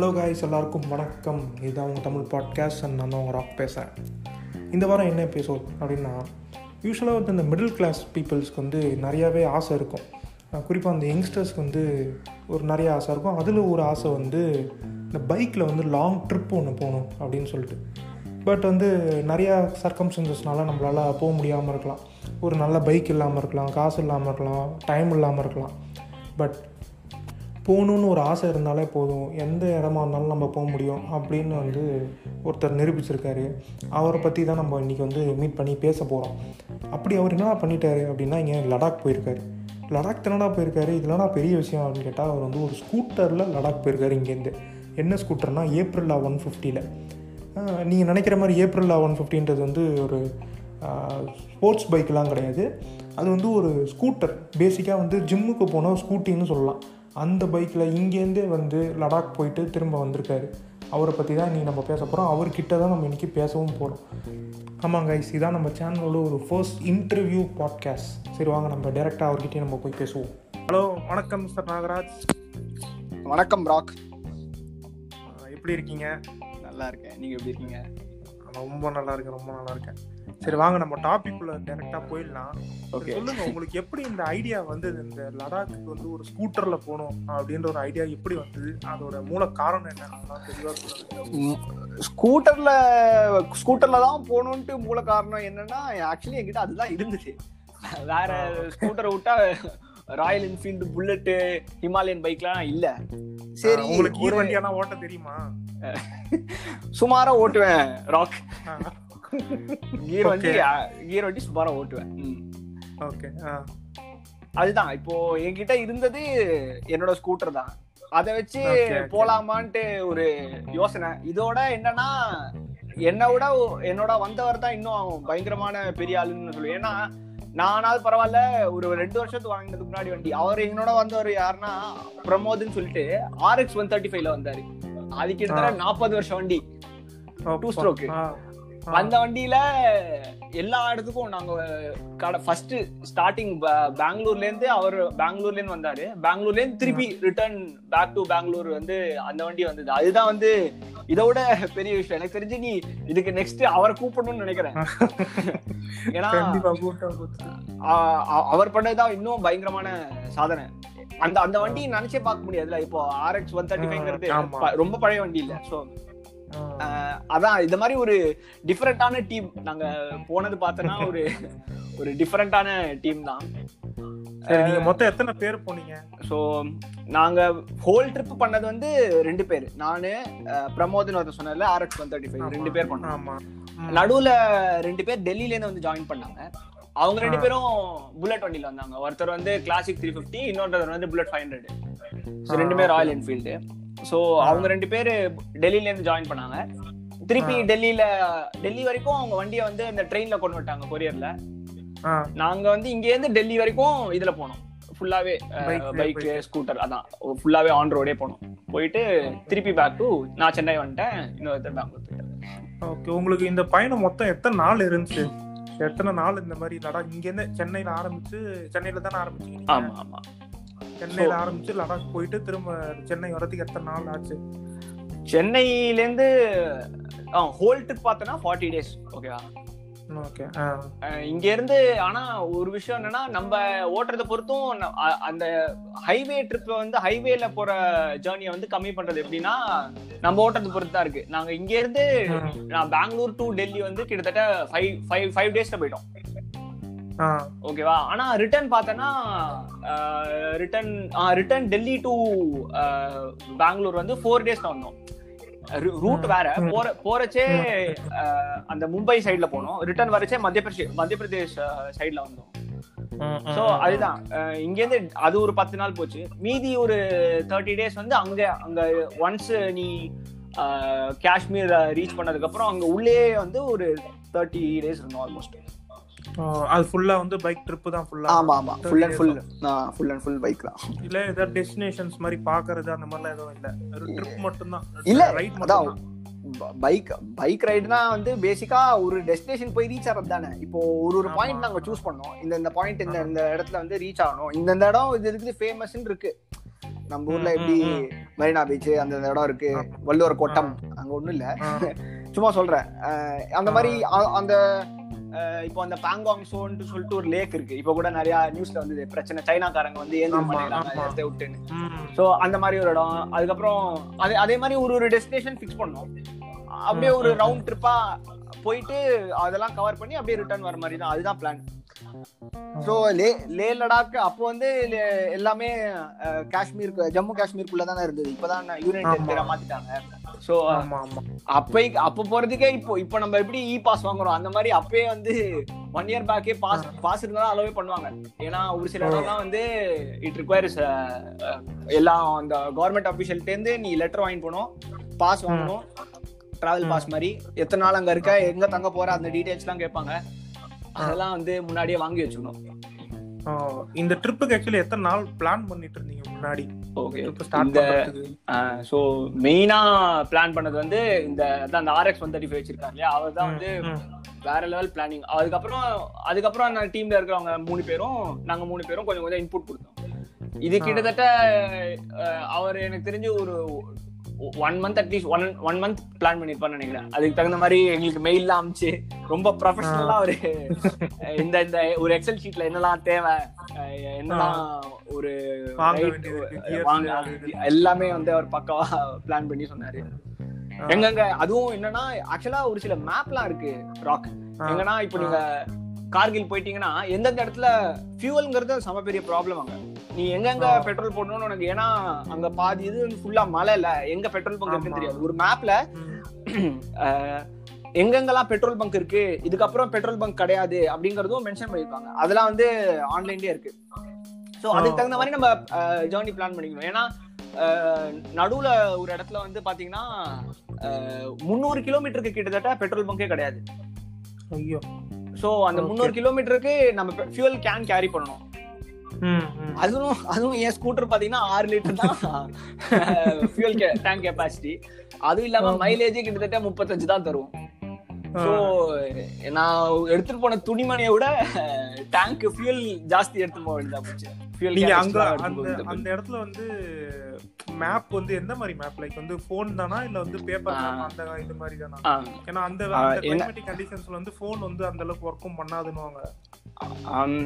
Hello guys எல்லாருக்கும் வணக்கம். இதுதான் உங்கள் தமிழ் பாட்காஸ்ட் அண்ட் நான் உங்கள் ராக் பேசுகிறேன் இந்த வாரம் என்ன எபிசோட் அப்படின்னா யூஸ்வலாக வந்து இந்த மிடில் கிளாஸ் பீப்புள்ஸ்க்கு வந்து நிறையாவே ஆசை இருக்கும். குறிப்பாக அந்த யங்ஸ்டர்ஸ்க்கு வந்து ஒரு நிறைய ஆசை இருக்கும். அதில் ஒரு ஆசை வந்து இந்த பைக்கில் வந்து லாங் ட்ரிப் ஒன்று போகணும் அப்படின்னு சொல்லிட்டு. பட் வந்து நிறையா சர்க்கம்ஸ்டன்சஸ்னால நம்மளால் போக முடியாமல் இருக்கலாம். ஒரு நல்ல பைக் இல்லாமல் இருக்கலாம் காசு இல்லாமல் இருக்கலாம் டைம் இல்லாமல் இருக்கலாம். பட் போகணுன்னு ஒரு ஆசை இருந்தாலே போதும். எந்த இடமா இருந்தாலும் நம்ம போக முடியும் அப்படின்னு வந்து ஒருத்தர் நிரூபிச்சிருக்காரு. அவரை பற்றி தான் நம்ம இன்றைக்கி வந்து மீட் பண்ணி பேச போகிறோம் அப்படி அவர் என்ன பண்ணிட்டாரு அப்படின்னா இங்கே லடாக் போயிருக்காரு. லடாக் தானடா போயிருக்காரு? இதெல்லாம் பெரிய விஷயம் அப்படின்னு கேட்டால் அவர் வந்து ஒரு ஸ்கூட்டரில் லடாக் போயிருக்காரு இங்கேருந்து. என்ன ஸ்கூட்டர்னா ஏப்ரலில் ஒன் ஃபிஃப்டியில் நீங்கள் நினைக்கிற மாதிரி ஏப்ரலில் ஒன் ஃபிஃப்டின்றது வந்து ஒரு ஸ்போர்ட்ஸ் பைக்கெலாம் கிடையாது. அது வந்து ஒரு ஸ்கூட்டர் பேசிக்காக வந்து ஜிம்முக்கு போனால் ஸ்கூட்டின்னு சொல்லலாம். அந்த பைக்கில் இங்கேருந்தே வந்து லடாக் போயிட்டு திரும்ப வந்திருக்காரு. அவரை பற்றி தான் இன்றைக்கி நம்ம பேச போகிறோம் அவர்கிட்ட தான் நம்ம இன்றைக்கி பேசவும் போகிறோம் ஆமாம் கைஸ் இதான் நம்ம சேனலோட ஒரு ஃபர்ஸ்ட் இன்டர்வியூ பாட்காஸ்ட் சரி வாங்க நம்ம டேரெக்டாக அவர்கிட்டயே நம்ம போய் பேசுவோம். ஹலோ வணக்கம் மிஸ்டர் நாகராஜ். வணக்கம் ராக் எப்படி இருக்கீங்க? நல்லா இருக்கேன். நீங்க எப்படி இருக்கீங்க? ரொம்ப நல்லா இருக்கேன் ரொம்ப நல்லா இருக்கேன். சரி வாங்க நம்ம டாபிக் உள்ள டைரக்டா போயிடலாம். சொல்லுங்க உங்களுக்கு எப்படி இந்த ஐடியா வந்தது? இந்த லடாக்கு வந்து ஒரு ஸ்கூட்டர்ல போகணும் அப்படின்ற ஒரு ஐடியா எப்படி வந்தது? அதோட மூல காரணம் என்ன தெளிவா ஸ்கூட்டர்ல ஸ்கூட்டர்ல தான் போகணுன்ட்டு மூல காரணம் என்னன்னா ஆக்சுவலி என்கிட்ட அதுதான் இருந்துச்சு. வேற ஸ்கூட்டரை விட்டா ராயல் என்ஃபீல்டு புல்லட்டு ஹிமாலயன் பைக்லாம் இல்ல. சரி உங்களுக்கு ஒரு வண்டியானா ஓட்ட தெரியுமா? சுமாரா ஓட்டுவேன் ராக் வண்டி Okay. கீர் வண்டி சுமாரா ஓட்டுவேன். ஓகே அதுதான். இப்போ என்கிட்ட இருந்தது என்னோட ஸ்கூட்டர் தான். அதை வச்சு. போலாமான்ட்டு ஒரு யோசனை. இதோட என்னன்னா என்னை விட என்னோட வந்தவர் தான் இன்னும் பயங்கரமான பெரிய ஆளுன்னு சொல்லுவேன். ஏன்னா நானாவது பரவாயில்ல ஒரு ரெண்டு வருஷத்துக்கு வாங்கினதுக்கு முன்னாடி வண்டி. அவர் என்னோட வந்தவர் யாருன்னா பிரமோத்னு சொல்லிட்டு ஆர்எக்ஸ் ஒன் தேர்ட்டி ஃபைவ்ல வந்தாரு. அது கிட்டத்தட்ட நாற்பது வருஷம் வண்டி. அப்பா. stroke. அந்த வண்டியில எல்லா இடத்துக்கும் நாங்க கடை ஃபர்ஸ்ட் ஸ்டார்டிங் பெங்களூர்ல இருந்து அவர் பெங்களூர்ல இருந்து வந்தாரு. பெங்களூர்ல இருந்து திருப்பி ரிட்டர்ன் பேக் டு பெங்களூர் வந்து அந்த வண்டி வந்தது. அதுதான் வந்து இதோட பெரிய விஷயம். எனக்கு தெரிஞ்சு நீ இதுக்கு நெக்ஸ்ட் அவரை கூப்பிடணும்னு நினைக்கிறேன். ஏன்னா அவர் பண்ணதுதான் இன்னும் பயங்கரமான சாதனை. அந்த அந்த வண்டி நினைச்சே பார்க்க முடியாதுல இப்போ ஆர்எக்ஸ் ஒன் தேர்ட்டி ஃபைவ்ங்கிறது. ரொம்ப பழைய வண்டி இல்ல. சோ அதான் இந்த மாதிரி ஒரு டிஃபரெண்டான டீம் நாங்க போனது பார்த்தோன்னா ஒரு ஒரு டிஃபரெண்டான டீம் தான். சரி நீங்க மொத்தம் எத்தனை பேர் போனீங்க? ஸோ நாங்க ஹோல் ட்ரிப் பண்ணது வந்து ரெண்டு பேர். நானு பிரமோத்னு ஒருத்தர் சொன்னல ஆர்எக்ஸ் ஒன் தேர்ட்டி ஃபைவ் ரெண்டு பேர் பண்ணோம். நடுவுல ரெண்டு பேர் டெல்லில இருந்து வந்து ஜாயின் பண்ணாங்க. அவங்க ரெண்டு. பேரும் புல்லட் வண்டியில வந்தாங்க. ஒருத்தர் வந்து கிளாசிக் த்ரீ ஃபிஃப்டி இன்னொருத்தர் வந்து புல்லட் ஃபைவ் ஹண்ட்ரட் ஆ, ரெண்டுமே. ராயல் என்ஃபீல்டு ஸோ அவங்க ரெண்டு பேர் டெல்லில இருந்து ஜாயின் பண்ணாங்க. திருப்பி. டெல்லியில டெல்லி வரைக்கும் அவங்க வண்டியை வந்து இந்த ட்ரெயின்ல கொண்டு வந்துட்டாங்க கொரியர்ல நாங்க வந்து இங்க இருந்து டெல்லி வரைக்கும் இதுல போனோம். ஃபுல்லாவே பைக். ஸ்கூட்டர் அதான். ஃபுல்லாவே ஆன் ரோடே போனோம். போயிட்டு திருப்பி பேக் டு நான் சென்னை வந்துட்டேன் இன்னொருத்தர் பெங்களூர் போயிட்டேன் ஓகே உங்களுக்கு இந்த பயணம் மொத்தம் எத்தனை நாள் இருந்துச்சு? எத்தனை நாள் இந்த மாதிரி லடாக் இங்க இருந்து சென்னையில ஆரம்பிச்சு சென்னையில தானே ஆரம்பிச்சீங்க நீங்க? ஆமா ஆமா. சென்னையில ஆரம்பிச்சு லடாக் போயிட்டு திரும்ப சென்னை வரதுக்கு எத்தனை நாள் ஆச்சு? சென்னையில இருந்து ஹோல் ட்ரிப் பார்த்தோன்னா ஃபார்ட்டி டேஸ் ஓகேவா ஓகே இங்க இருந்து ஆனா ஒரு விஷயம் என்னன்னா நம்ம ஓட்டுறத பொறுத்தும் அந்த ஹைவே ட்ரிப் வந்து ஹைவேல போற ஜேர்னியை வந்து கம்மி பண்றது எப்படின்னா நம்ம ஓட்டுறது பொறுத்து தான் இருக்கு. நாங்க இங்க இருந்து நான் பெங்களூர் டு டெல்லி வந்து கிட்டத்தட்ட ஃபைவ் ஃபைவ் ஃபைவ் டேஸ்ல போயிட்டோம். ஓகேவா? ஆனா ரிட்டர்ன் பார்த்தோன்னா return return Delhi to Bangalore வந்து ஃபோர் டேஸ்ல வந்தோம். ரூட் வேற. போற போறச்சே அந்த மும்பை சைடுல போனோம். ரிட்டர்ன் வரச்சே மத்திய பிரதேஷ் மத்திய பிரதேஷ் சைடுல வந்தோம். சோ அதுதான். இங்க இருந்து அது ஒரு பத்து நாள் போச்சு. மீதி ஒரு தேர்ட்டி டேஸ் வந்து அங்க அங்க ஒன்ஸ் நீ காஷ்மீர் ரீச் பண்ணதுக்கு அப்புறம் அங்க உள்ளே வந்து ஒரு தேர்ட்டி டேஸ் இருந்தோம் ஆல்மோஸ்ட் அது ஃபுல்லா வந்து பைக் ட்ரிப் தான் ஃபுல்லா ஆமா ஆமா. Full and full full and full bike தான். இல்ல ஏதாவது டெஸ்டினேஷன்ஸ் மாதிரி பாக்குறது அந்த மாதிரிலாம் எதுவும் இல்ல. ஒரு ட்ரிப் மட்டும் தான் இல்ல, ரைட் மட்டும் பைக் பைக் ரைடுனா வந்து பேசிக்கா ஒரு டெஸ்டினேஷன் போய் ரீச் ஆகிறது தானே. இப்போ ஒரு ஒரு. பாயிண்ட் நாங்க சூஸ் பண்ணோம். இந்த இந்த பாயிண்ட் இந்த இந்த இடத்துல வந்து ரீச் ஆகணும். இந்த இந்த இடம் இது இருக்குது ஃபேமஸ்ன்னு இருக்கு. நம்ம ஊர்ல எப்படி மெரினா பீச் அந்த இடம் இருக்கு. வள்ளுவர் கோட்டம். அங்க ஒண்ணும் இல்ல. சும்மா சொல்றேன். அந்த மாதிரி அந்த இப்போ அந்த பாங்காங் சோன்ட்டு சொல்லிட்டு ஒரு லேக் இருக்கு. இப்போ கூட நிறைய நியூஸ்ல வந்து பிரச்சனை. சைனாக்காரங்க வந்து ஏந்து விட்டுன்னு. சோ அந்த மாதிரி ஒரு இடம். அதுக்கப்புறம் அதே அதே மாதிரி ஒரு ஒரு டெஸ்டினேஷன் ஃபிக்ஸ் பண்ணோம். அப்படியே ஒரு ரவுண்ட் ட்ரிப்பா போயிட்டு அதெல்லாம் கவர் பண்ணி அப்படியே ரிட்டர்ன் வர மாதிரி தான். அதுதான் பிளான் சோ லே லே லடாக் அப்போ வந்து எல்லாமே அஹ், காஷ்மீருக்கு ஜம்மு காஷ்மீருக்குள்ள தானே இருந்தது. இப்பதான் யூனியன். டெரிட்டரியா மாத்திட்டாங்க. ஆமா அப்ப அப்ப போறதுக்கே இப்போ இப்போ நம்ம எப்படி இ பாஸ் வாங்குறோம்? அந்த மாதிரி அப்பயே வந்து ஒன் இயர் பேக்கே பாஸ் பாஸ் இருந்தா அலோவே பண்ணுவாங்க. ஏன்னா ஒரு சில இடம்லாம் வந்து இட் ரிக்வயர்ஸ் எல்லாம் அந்த கவர்மெண்ட் அபிஷியல்ட்ட இருந்து நீ லெட்டர் வாங்கி போகணும் பாஸ் வாங்கணும் டிராவல் பாஸ் மாதிரி. எத்தனை நாள் அங்க இருக்க எங்க தங்க போற அந்த டீடைல்ஸ் எல்லாம் கேட்பாங்க. அதெல்லாம் வந்து முன்னாடியே வாங்கி வச்சுக்கணும். இந்த ட்ரிப்புக்கு ஆக்சுவலி எத்தனை நாள் பிளான் பண்ணிட்டு இருந்தீங்க முன்னாடி? ஓகே இந்த ஸோ மெயினா பிளான் பண்ணது வந்து இந்த அந்த ஆர்எக்ஸ் ஒன் தேர்ட்டி ஃபைவ் வச்சிருக்காரு இல்லையா? அவர் தான் வந்து. வேற லெவல் பிளானிங் அதுக்கப்புறம் அதுக்கப்புறம் நான் டீம்ல இருக்கிறவங்க மூணு பேரும் நாங்க மூணு பேரும் கொஞ்சம் கொஞ்சம் இன்புட் கொடுத்தோம். இது கிட்டத்தட்ட அவர் எனக்கு தெரிஞ்சு ஒரு one month at least one one month plan பண்ணிருப்பான்னு நினைக்கிறேன் அதுக்கு தகுந்த மாதிரி எங்களுக்கு மெயில்லாம் அமிச்சு ரொம்ப ப்ரொஃபஷனலா ஒரு இந்த இந்த ஒரு எக்ஸல் ஷீட்ல என்னெல்லாம் தேவை என்னெல்லாம் ஒரு வாங்க. எல்லாமே வந்து அவர் பக்காவா பிளான் பண்ணி சொன்னாரு. எங்கெங்க அதுவும் என்னன்னா ஆக்சுவலா ஒரு சில மேப்லாம் இருக்கு ராக். எங்கன்னா இப்போ நீங்க கார்கில் போயிட்டீங்கன்னா எந்தெந்த இடத்துல ஃபியூவல்ங்கிறது செம பெரிய ப்ராப்ளம் அங்க நீ எங்கெங்க. பெட்ரோல் போடணும்னு உனக்கு ஏன்னா அங்க பாதி இது ஃபுல்லா மலை இல்ல எங்க பெட்ரோல் பங்க் இருக்குன்னு. தெரியாது ஒரு மேப்ல. எங்கெங்கெல்லாம் பெட்ரோல் பங்க் இருக்கு இதுக்கப்புறம் பெட்ரோல் பங்க் கிடையாது அப்படிங்கறதும் மென்ஷன் பண்ணிருப்பாங்க அதெல்லாம் வந்து ஆன்லைன்லயே இருக்கு சோ அதுக்கு தகுந்த மாதிரி நம்ம ஜேர்னி பிளான் பண்ணிக்கணும் ஏன்னா நடுவுல ஒரு இடத்துல வந்து பாத்தீங்கன்னா முந்நூறு கிலோமீட்டருக்கு கிட்டத்தட்ட பெட்ரோல் பங்கே கிடையாது ஐயோ சோ அந்த. முந்நூறு கிலோமீட்டருக்கு நம்ம ஃபியூல் கேன் கேரி பண்ணணும். அதுவும் அதுவும் என் ஸ்கூட்டர் பாத்தீங்கன்னா ஆறு லிட்டர் தான். ஃபியூல் டேங்க் கெப்பாசிட்டி அதுவும் இல்லாம மைலேஜ் கிட்டத்தட்ட முப்பத்தஞ்சு தான் தரும். சோ நான் எடுத்துட்டு போன துணிமணியை விட டேங்க் ஃபியூல் ஜாஸ்தி எடுத்து போக வேண்டியதா போச்சு. நீங்க அங்க அந்த இடத்துல வந்து மேப் வந்து எந்த மாதிரி மேப் லைக் வந்து போன் தானா? இல்ல வந்து பேப்பர். அந்த இது மாதிரி தானா? ஏன்னா அந்த கிளைமேட்டிக் கண்டிஷன்ஸ்ல வந்து போன் வந்து அந்த அளவுக்கு ஒர்க்கும் பண்ணாதுன்னுவாங்க. ஆம்,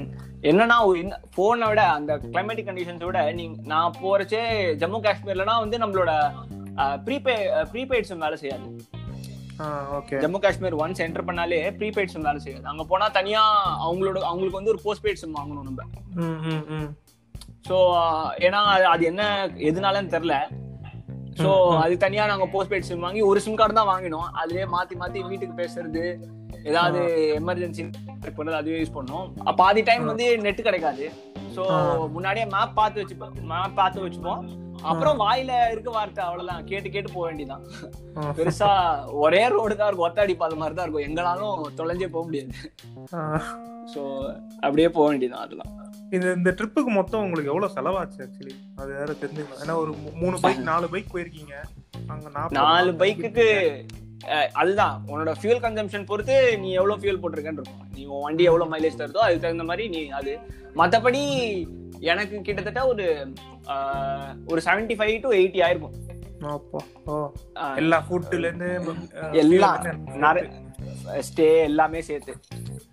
என்னன்னா போனை விட அந்த கிளைமேட்டிக் கண்டிஷன்ஸ் விட நீங்க நான் போறச்சே ஜம்மு காஷ்மீர்லனா வந்து நம்மளோட ப்ரீபே ப்ரீபெய்ட் சிம் வேலை செய்யாது. Okay Jammu Kashmir once enter பண்ணாலே ப்ரீபெய்ட் சிம் வேலை செய்யாது. அங்க போனா தனியா அவங்களோட அவங்களுக்கு வந்து ஒரு போஸ்ட் பெய்ட் சிம் வாங்கணும் நம்ம. ஸோ ஏன்னா அது- அது என்ன எதுனாலன்னு தெரில ஸோ அது தனியா நாங்க போஸ்ட் பெய்ட் சிம் வாங்கி ஒரு சிம் கார்டு தான் வாங்கினோம். அதுலயே மாத்தி மாத்தி வீட்டுக்கு பேசுறது ஏதாவது எமர்ஜென்சி பண்ணது அதுவே யூஸ் பண்ணோம். பாதி டைம் வந்து நெட் கிடைக்காது. ஸோ முன்னாடியே மேப் பார்த்து வச்சுப்போம். மேப் பார்த்து வச்சுப்போம். அப்புறம் வாயில இருக்க வார்த்தை அவ்வளவுதான். கேட்டு கேட்டு போக வேண்டியதான். பெருசா ஒரே ரோடு தான் இருக்கும். ஒத்தடி பாத மாதிரி தான் இருக்கும். எங்கனாலும் தொலைஞ்சே போக முடியாது. ஸோ அப்படியே போக வேண்டியதான் அதெல்லாம் இந்த இந்த ட்ரிப்புக்கு மொத்தம் உங்களுக்கு எவ்வளவு செலவாச்சு ஆக்சுவலி அது வேற தெரிஞ்சுக்கணும். ஏன்னா ஒரு மூணு பைக் நாலு பைக் போயிருக்கீங்க. அங்க நாலு பைக்குக்கு அதுதான். உன்னோட ஃபியூல் கன்சம்ஷன் பொறுத்து நீ எவ்வளவு ஃபியூல் போட்டிருக்கேன்னு இருக்கும். நீ உன் வண்டி எவ்வளவு மைலேஜ் தருதோ அதுக்கு தகுந்த மாதிரி நீ அது. மத்தபடி எனக்கு கிட்டத்தட்ட ஒரு ஒரு 75 ஃபைவ் டு எயிட்டி ஆயிருக்கும் எல்லா ஃபுட்ல இருந்து எல்லாம் நிறைய ஸ்டே எல்லாமே சேர்த்து.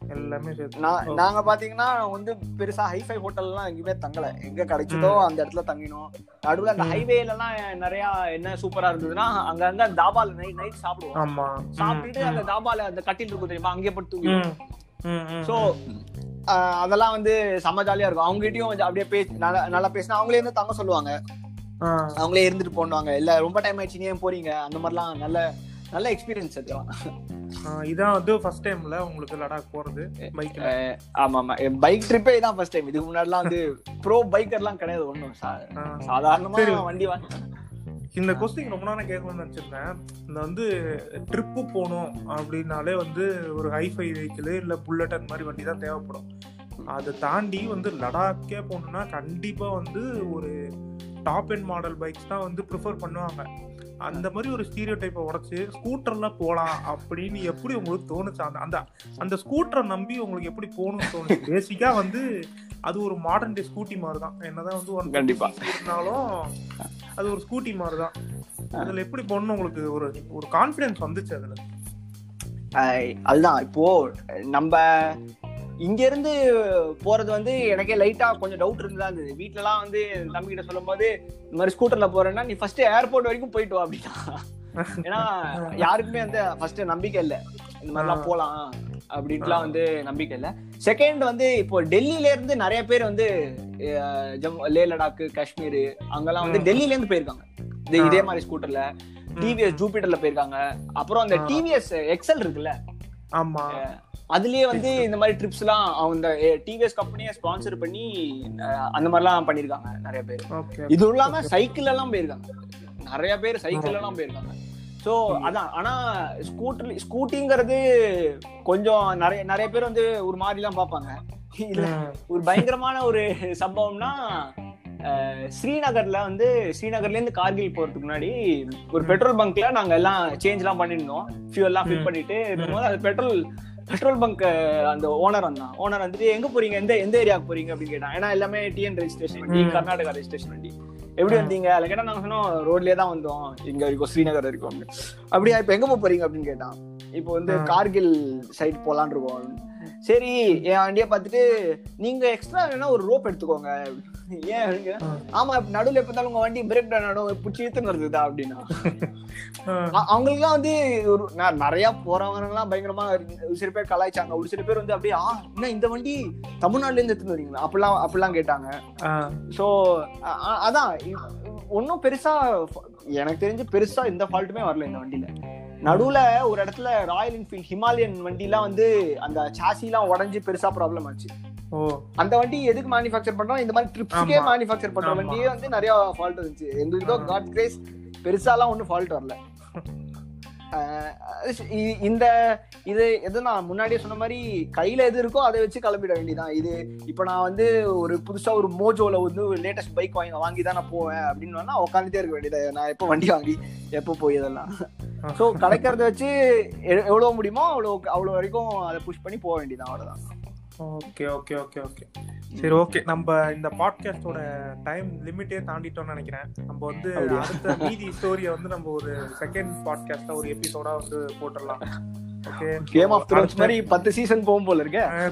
எல்லாமே சேர்த்து. நான் ஓ. நாங்க பாத்தீங்கன்னா வந்து பெருசா ஹைஃபை ஹோட்டல்லாம் எங்கேயுமே தங்கல. எங்க கிடைச்சதோ அந்த இடத்துல தங்கினோம். நடுவுல அந்த ஹைவேல எல்லாம் நிறைய என்ன சூப்பரா இருந்ததுன்னா அங்கங்க தாபால நைட் நைட் சாப்பிடுவோம். ஆமா. சாப்பிட்டுட்டு அந்த தாபால அந்த கட்டில் இருக்கும் தெரியுமா? அங்கேயே படுத்து தூங்கிடுவோம். சோ அதெல்லாம் வந்து செம்ம ஜாலியா இருக்கும். அவங்ககிட்டயும் அப்படியே பேசி நல்லா நல்லா பேசினா அவங்களே வந்து தங்க சொல்லுவாங்க. அவங்களே இருந்துட்டு போடுவாங்க இல்ல ரொம்ப டைம் ஆயிடுச்சு நீ ஏன் போறீங்க? அந்த மாதிரிலாம் நல்ல நல்ல எக்ஸ்பீரியன்ஸ் ஆ, இதான் வந்து ஃபர்ஸ்ட் டைம்ல உங்களுக்கு லடாக் போறது பைக்ல ஆமா ஆமா. பைக் ட்ரிப்பே தான் ஃபர்ஸ்ட் டைம் இதுக்கு முன்னாடிலாம் வந்து ப்ரோ பைக்கர்லாம் கிடையாது சா- சாதாரணமா. வண்டி வாங்கி இந்த கொஸ்டின் ரொம்ப நாள் கேட்கணும்னு நினைச்சிருந்தேன். இந்த வந்து ட்ரிப்பு போகணும் அப்படின்னாலே வந்து ஒரு ஹைஃபை வெஹிக்கிள் இல்ல புல்லட் அந்த மாதிரி வண்டி தான் தேவைப்படும். அதை தாண்டி வந்து லடாக்கே போகணும்னா கண்டிப்பா வந்து ஒரு டாப் எண்ட் மாடல் பைக்ஸ் தான் வந்து ப்ரிஃபர் பண்ணுவாங்க. அந்த மாதிரி ஒரு ஸ்டீரியோ டைப்பை உடச்சு ஸ்கூட்டர்ல போலாம் அப்படின்னு எப்படி உங்களுக்கு தோணுச்சு? அந்த அந்த அந்த ஸ்கூட்டரை நம்பி உங்களுக்கு எப்படி போகணும்னு தோணுச்சு? பேசிக்கா வந்து அது ஒரு மாடர்ன் டே ஸ்கூட்டி மாதிரி தான் என்னதான் வந்து ஒன் கண்டிப்பா. இருந்தாலும் அது ஒரு ஸ்கூட்டி மாதிரி தான் அதுல எப்படி போகணும்னு உங்களுக்கு ஒரு ஒரு கான்ஃபிடன்ஸ் வந்துச்சு அதுல? அதுதான். இப்போ நம்ம இங்க இருந்து போறது வந்து எனக்கே லைட்டா கொஞ்சம் டவுட் இருந்ததா இருந்தது. வீட்ல எல்லாம் வந்து தம்பி கிட்ட சொல்லும் போது இந்த மாதிரி ஸ்கூட்டர்ல போறேன்னா நீ ஃபர்ஸ்ட் ஏர்போர்ட் வரைக்கும் போயிட்டு வா அப்படின்னா. ஏன்னா யாருக்குமே வந்து ஃபர்ஸ்ட் நம்பிக்கை இல்ல. இந்த மாதிரிலாம் போலாம் அப்படின்ட்டுலாம் வந்து நம்பிக்கை இல்ல. செகண்ட் வந்து இப்போ டெல்லியில இருந்து நிறைய பேர் வந்து ஜம்மு லே லடாக் காஷ்மீர் அங்கெல்லாம் வந்து. டெல்லியில இருந்து போயிருக்காங்க. இது இதே மாதிரி ஸ்கூட்டர்ல டிவிஎஸ் ஜூபிட்டர்ல போயிருக்காங்க. அப்புறம் அந்த. டிவிஎஸ் எக்ஸல் இருக்குல்ல? ஆமா. அதுலயே வந்து இந்த மாதிரி ட்ரிப்ஸ் எல்லாம் அந்த டிவிஎஸ் கம்பெனியை ஸ்பான்சர் பண்ணி அந்த மாதிரிலாம் பண்ணிருக்காங்க நிறைய பேர். இது இல்லாம சைக்கிள் எல்லாம் போயிருக்காங்க. நிறைய பேர் சைக்கிள் எல்லாம் போயிருக்காங்க. சோ அதான். ஆனா ஸ்கூட்டர் ஸ்கூட்டிங்கிறது கொஞ்சம் நிறைய நிறைய பேர் வந்து ஒரு மாதிரி எல்லாம் பார்ப்பாங்க. இல்ல ஒரு பயங்கரமான ஒரு சம்பவம்னா ஸ்ரீநகர்ல வந்து ஸ்ரீநகர்ல இருந்து கார்கில் போறதுக்கு முன்னாடி ஒரு பெட்ரோல் பங்க்ல நாங்க எல்லாம் சேஞ்ச் எல்லாம் பண்ணிருந்தோம் ஃபியூல் எல்லாம் ஃபில். பண்ணிட்டு இருக்கும்போது அது பெட்ரோல் பெட்ரோல் பங்க் அந்த ஓனர் வந்தான். ஓனர் வந்துட்டு எங்க போறீங்க? எந்த எந்த ஏரியாவுக்கு போறீங்க? அப்படின்னு கேட்டான். ஏன்னா எல்லாமே டிஎன் ரெஜிஸ்ட்ரேஷன் வண்டி. கர்நாடகா ரெஜிஸ்ட்ரேஷன் வண்டி. எப்படி. வந்தீங்க? அதுல கேட்டா நாங்க சொன்னோம் ரோட்லயே தான் வந்தோம். இங்க வரைக்கும் ஸ்ரீநகர் வரைக்கும். அப்படின்னு. அப்படியா இப்ப எங்க போப் போறீங்க? அப்படின்னு கேட்டான். இப்போ வந்து. கார்கில் சைடு போலான்னு இருக்கோம். சரி என் வண்டியை பார்த்துட்டு நீங்க எக்ஸ்ட்ரா வேணா ஒரு ரோப் எடுத்துக்கோங்க. ஏன் அப்படிங்க? ஆமா நடுவுல எப்ப உங்க வண்டி பிரேக் டவுன் ஆடும் பிடிச்சி இழுத்துன்னு வருதுதா அப்படின்னா. அவங்களுக்குலாம் வந்து ஒரு நிறைய போறவங்க எல்லாம் பயங்கரமா ஒரு சில பேர் கலாய்ச்சாங்க. ஒரு சில பேர் வந்து அப்படியே ஆ என்ன இந்த வண்டி தமிழ்நாட்டுல இருந்து எடுத்துன்னு வரீங்களா அப்படிலாம் அப்படிலாம் கேட்டாங்க. சோ அதான் ஒன்னும் பெருசா எனக்கு தெரிஞ்சு பெருசா எந்த ஃபால்ட்டுமே வரல இந்த வண்டியில. நடுவுல ஒரு இடத்துல ராயல் என்ஃபீல்ட் ஹிமாலயன் வண்டிலாம் வந்து அந்த சாசி எல்லாம் உடஞ்சு பெருசா ப்ராப்ளம் ஆச்சு. அந்த வண்டி எதுக்கு மேனுஃபேக்சர் பண்றோம்? இந்த மாதிரி ட்ரிப்ஸ்க்கே. மேனுஃபேக்சர் பண்ற. வண்டியே வந்து நிறைய ஃபால்ட் இருந்துச்சு. எங்களுக்கு ஆ. காட் கிரேஸ் பெருசாலாம் ஒன்றும் ஃபால்ட் வரல. இந்த இது எது நான் முன்னாடியே சொன்ன மாதிரி கையில எது இருக்கோ அதை வச்சு கிளம்பிட வேண்டியதான் இது இப்போ நான் வந்து ஒரு புதுசா ஒரு மோஜோல வந்து லேட்டஸ்ட் பைக் வாங்கி வாங்கி தான் நான் போவேன் அப்படின்னு உட்காந்துட்டே இருக்க வேண்டியது? நான் எப்போ வண்டி வாங்கி எப்போ போய் இதெல்லாம்? ஸோ கிடைக்கிறத வச்சு எவ்வளவு முடியுமோ அவ்வளோ அவ்வளோ வரைக்கும் அதை புஷ் பண்ணி போக வேண்டியதான் அவ்வளவுதான். Okay okay okay okay. சரி ஓகே. நம்ம இந்த பாட்காஸ்டோட டைம் லிமிட்டே தாண்டிட்டோம்னு நினைக்கிறேன். நம்ம வந்து? அடுத்த மீதி ஸ்டோரியை வந்து நம்ம ஒரு செகண்ட் பாட்காஸ்டா ஒரு எபிசோடா வந்து போட்டுடலாம். ஓகே? கேம் ஆஃப் த்ரோன்ஸ் மாதிரி பத்து சீசன் போகும் போல இருக்க.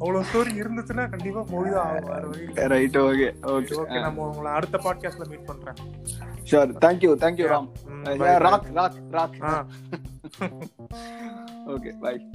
அவ்வளவு ஸ்டோரி இருந்துச்சுன்னா கண்டிப்பா போய் தான் ஆகும். Right okay okay. ஓகே நம்ம உங்களை அடுத்த பாட்காஸ்ட்ல மீட் பண்றேன். ஷூர் தேங்க்யூ தேங்க்யூ ராம் ம், bye, bye. Rock rock rock okay bye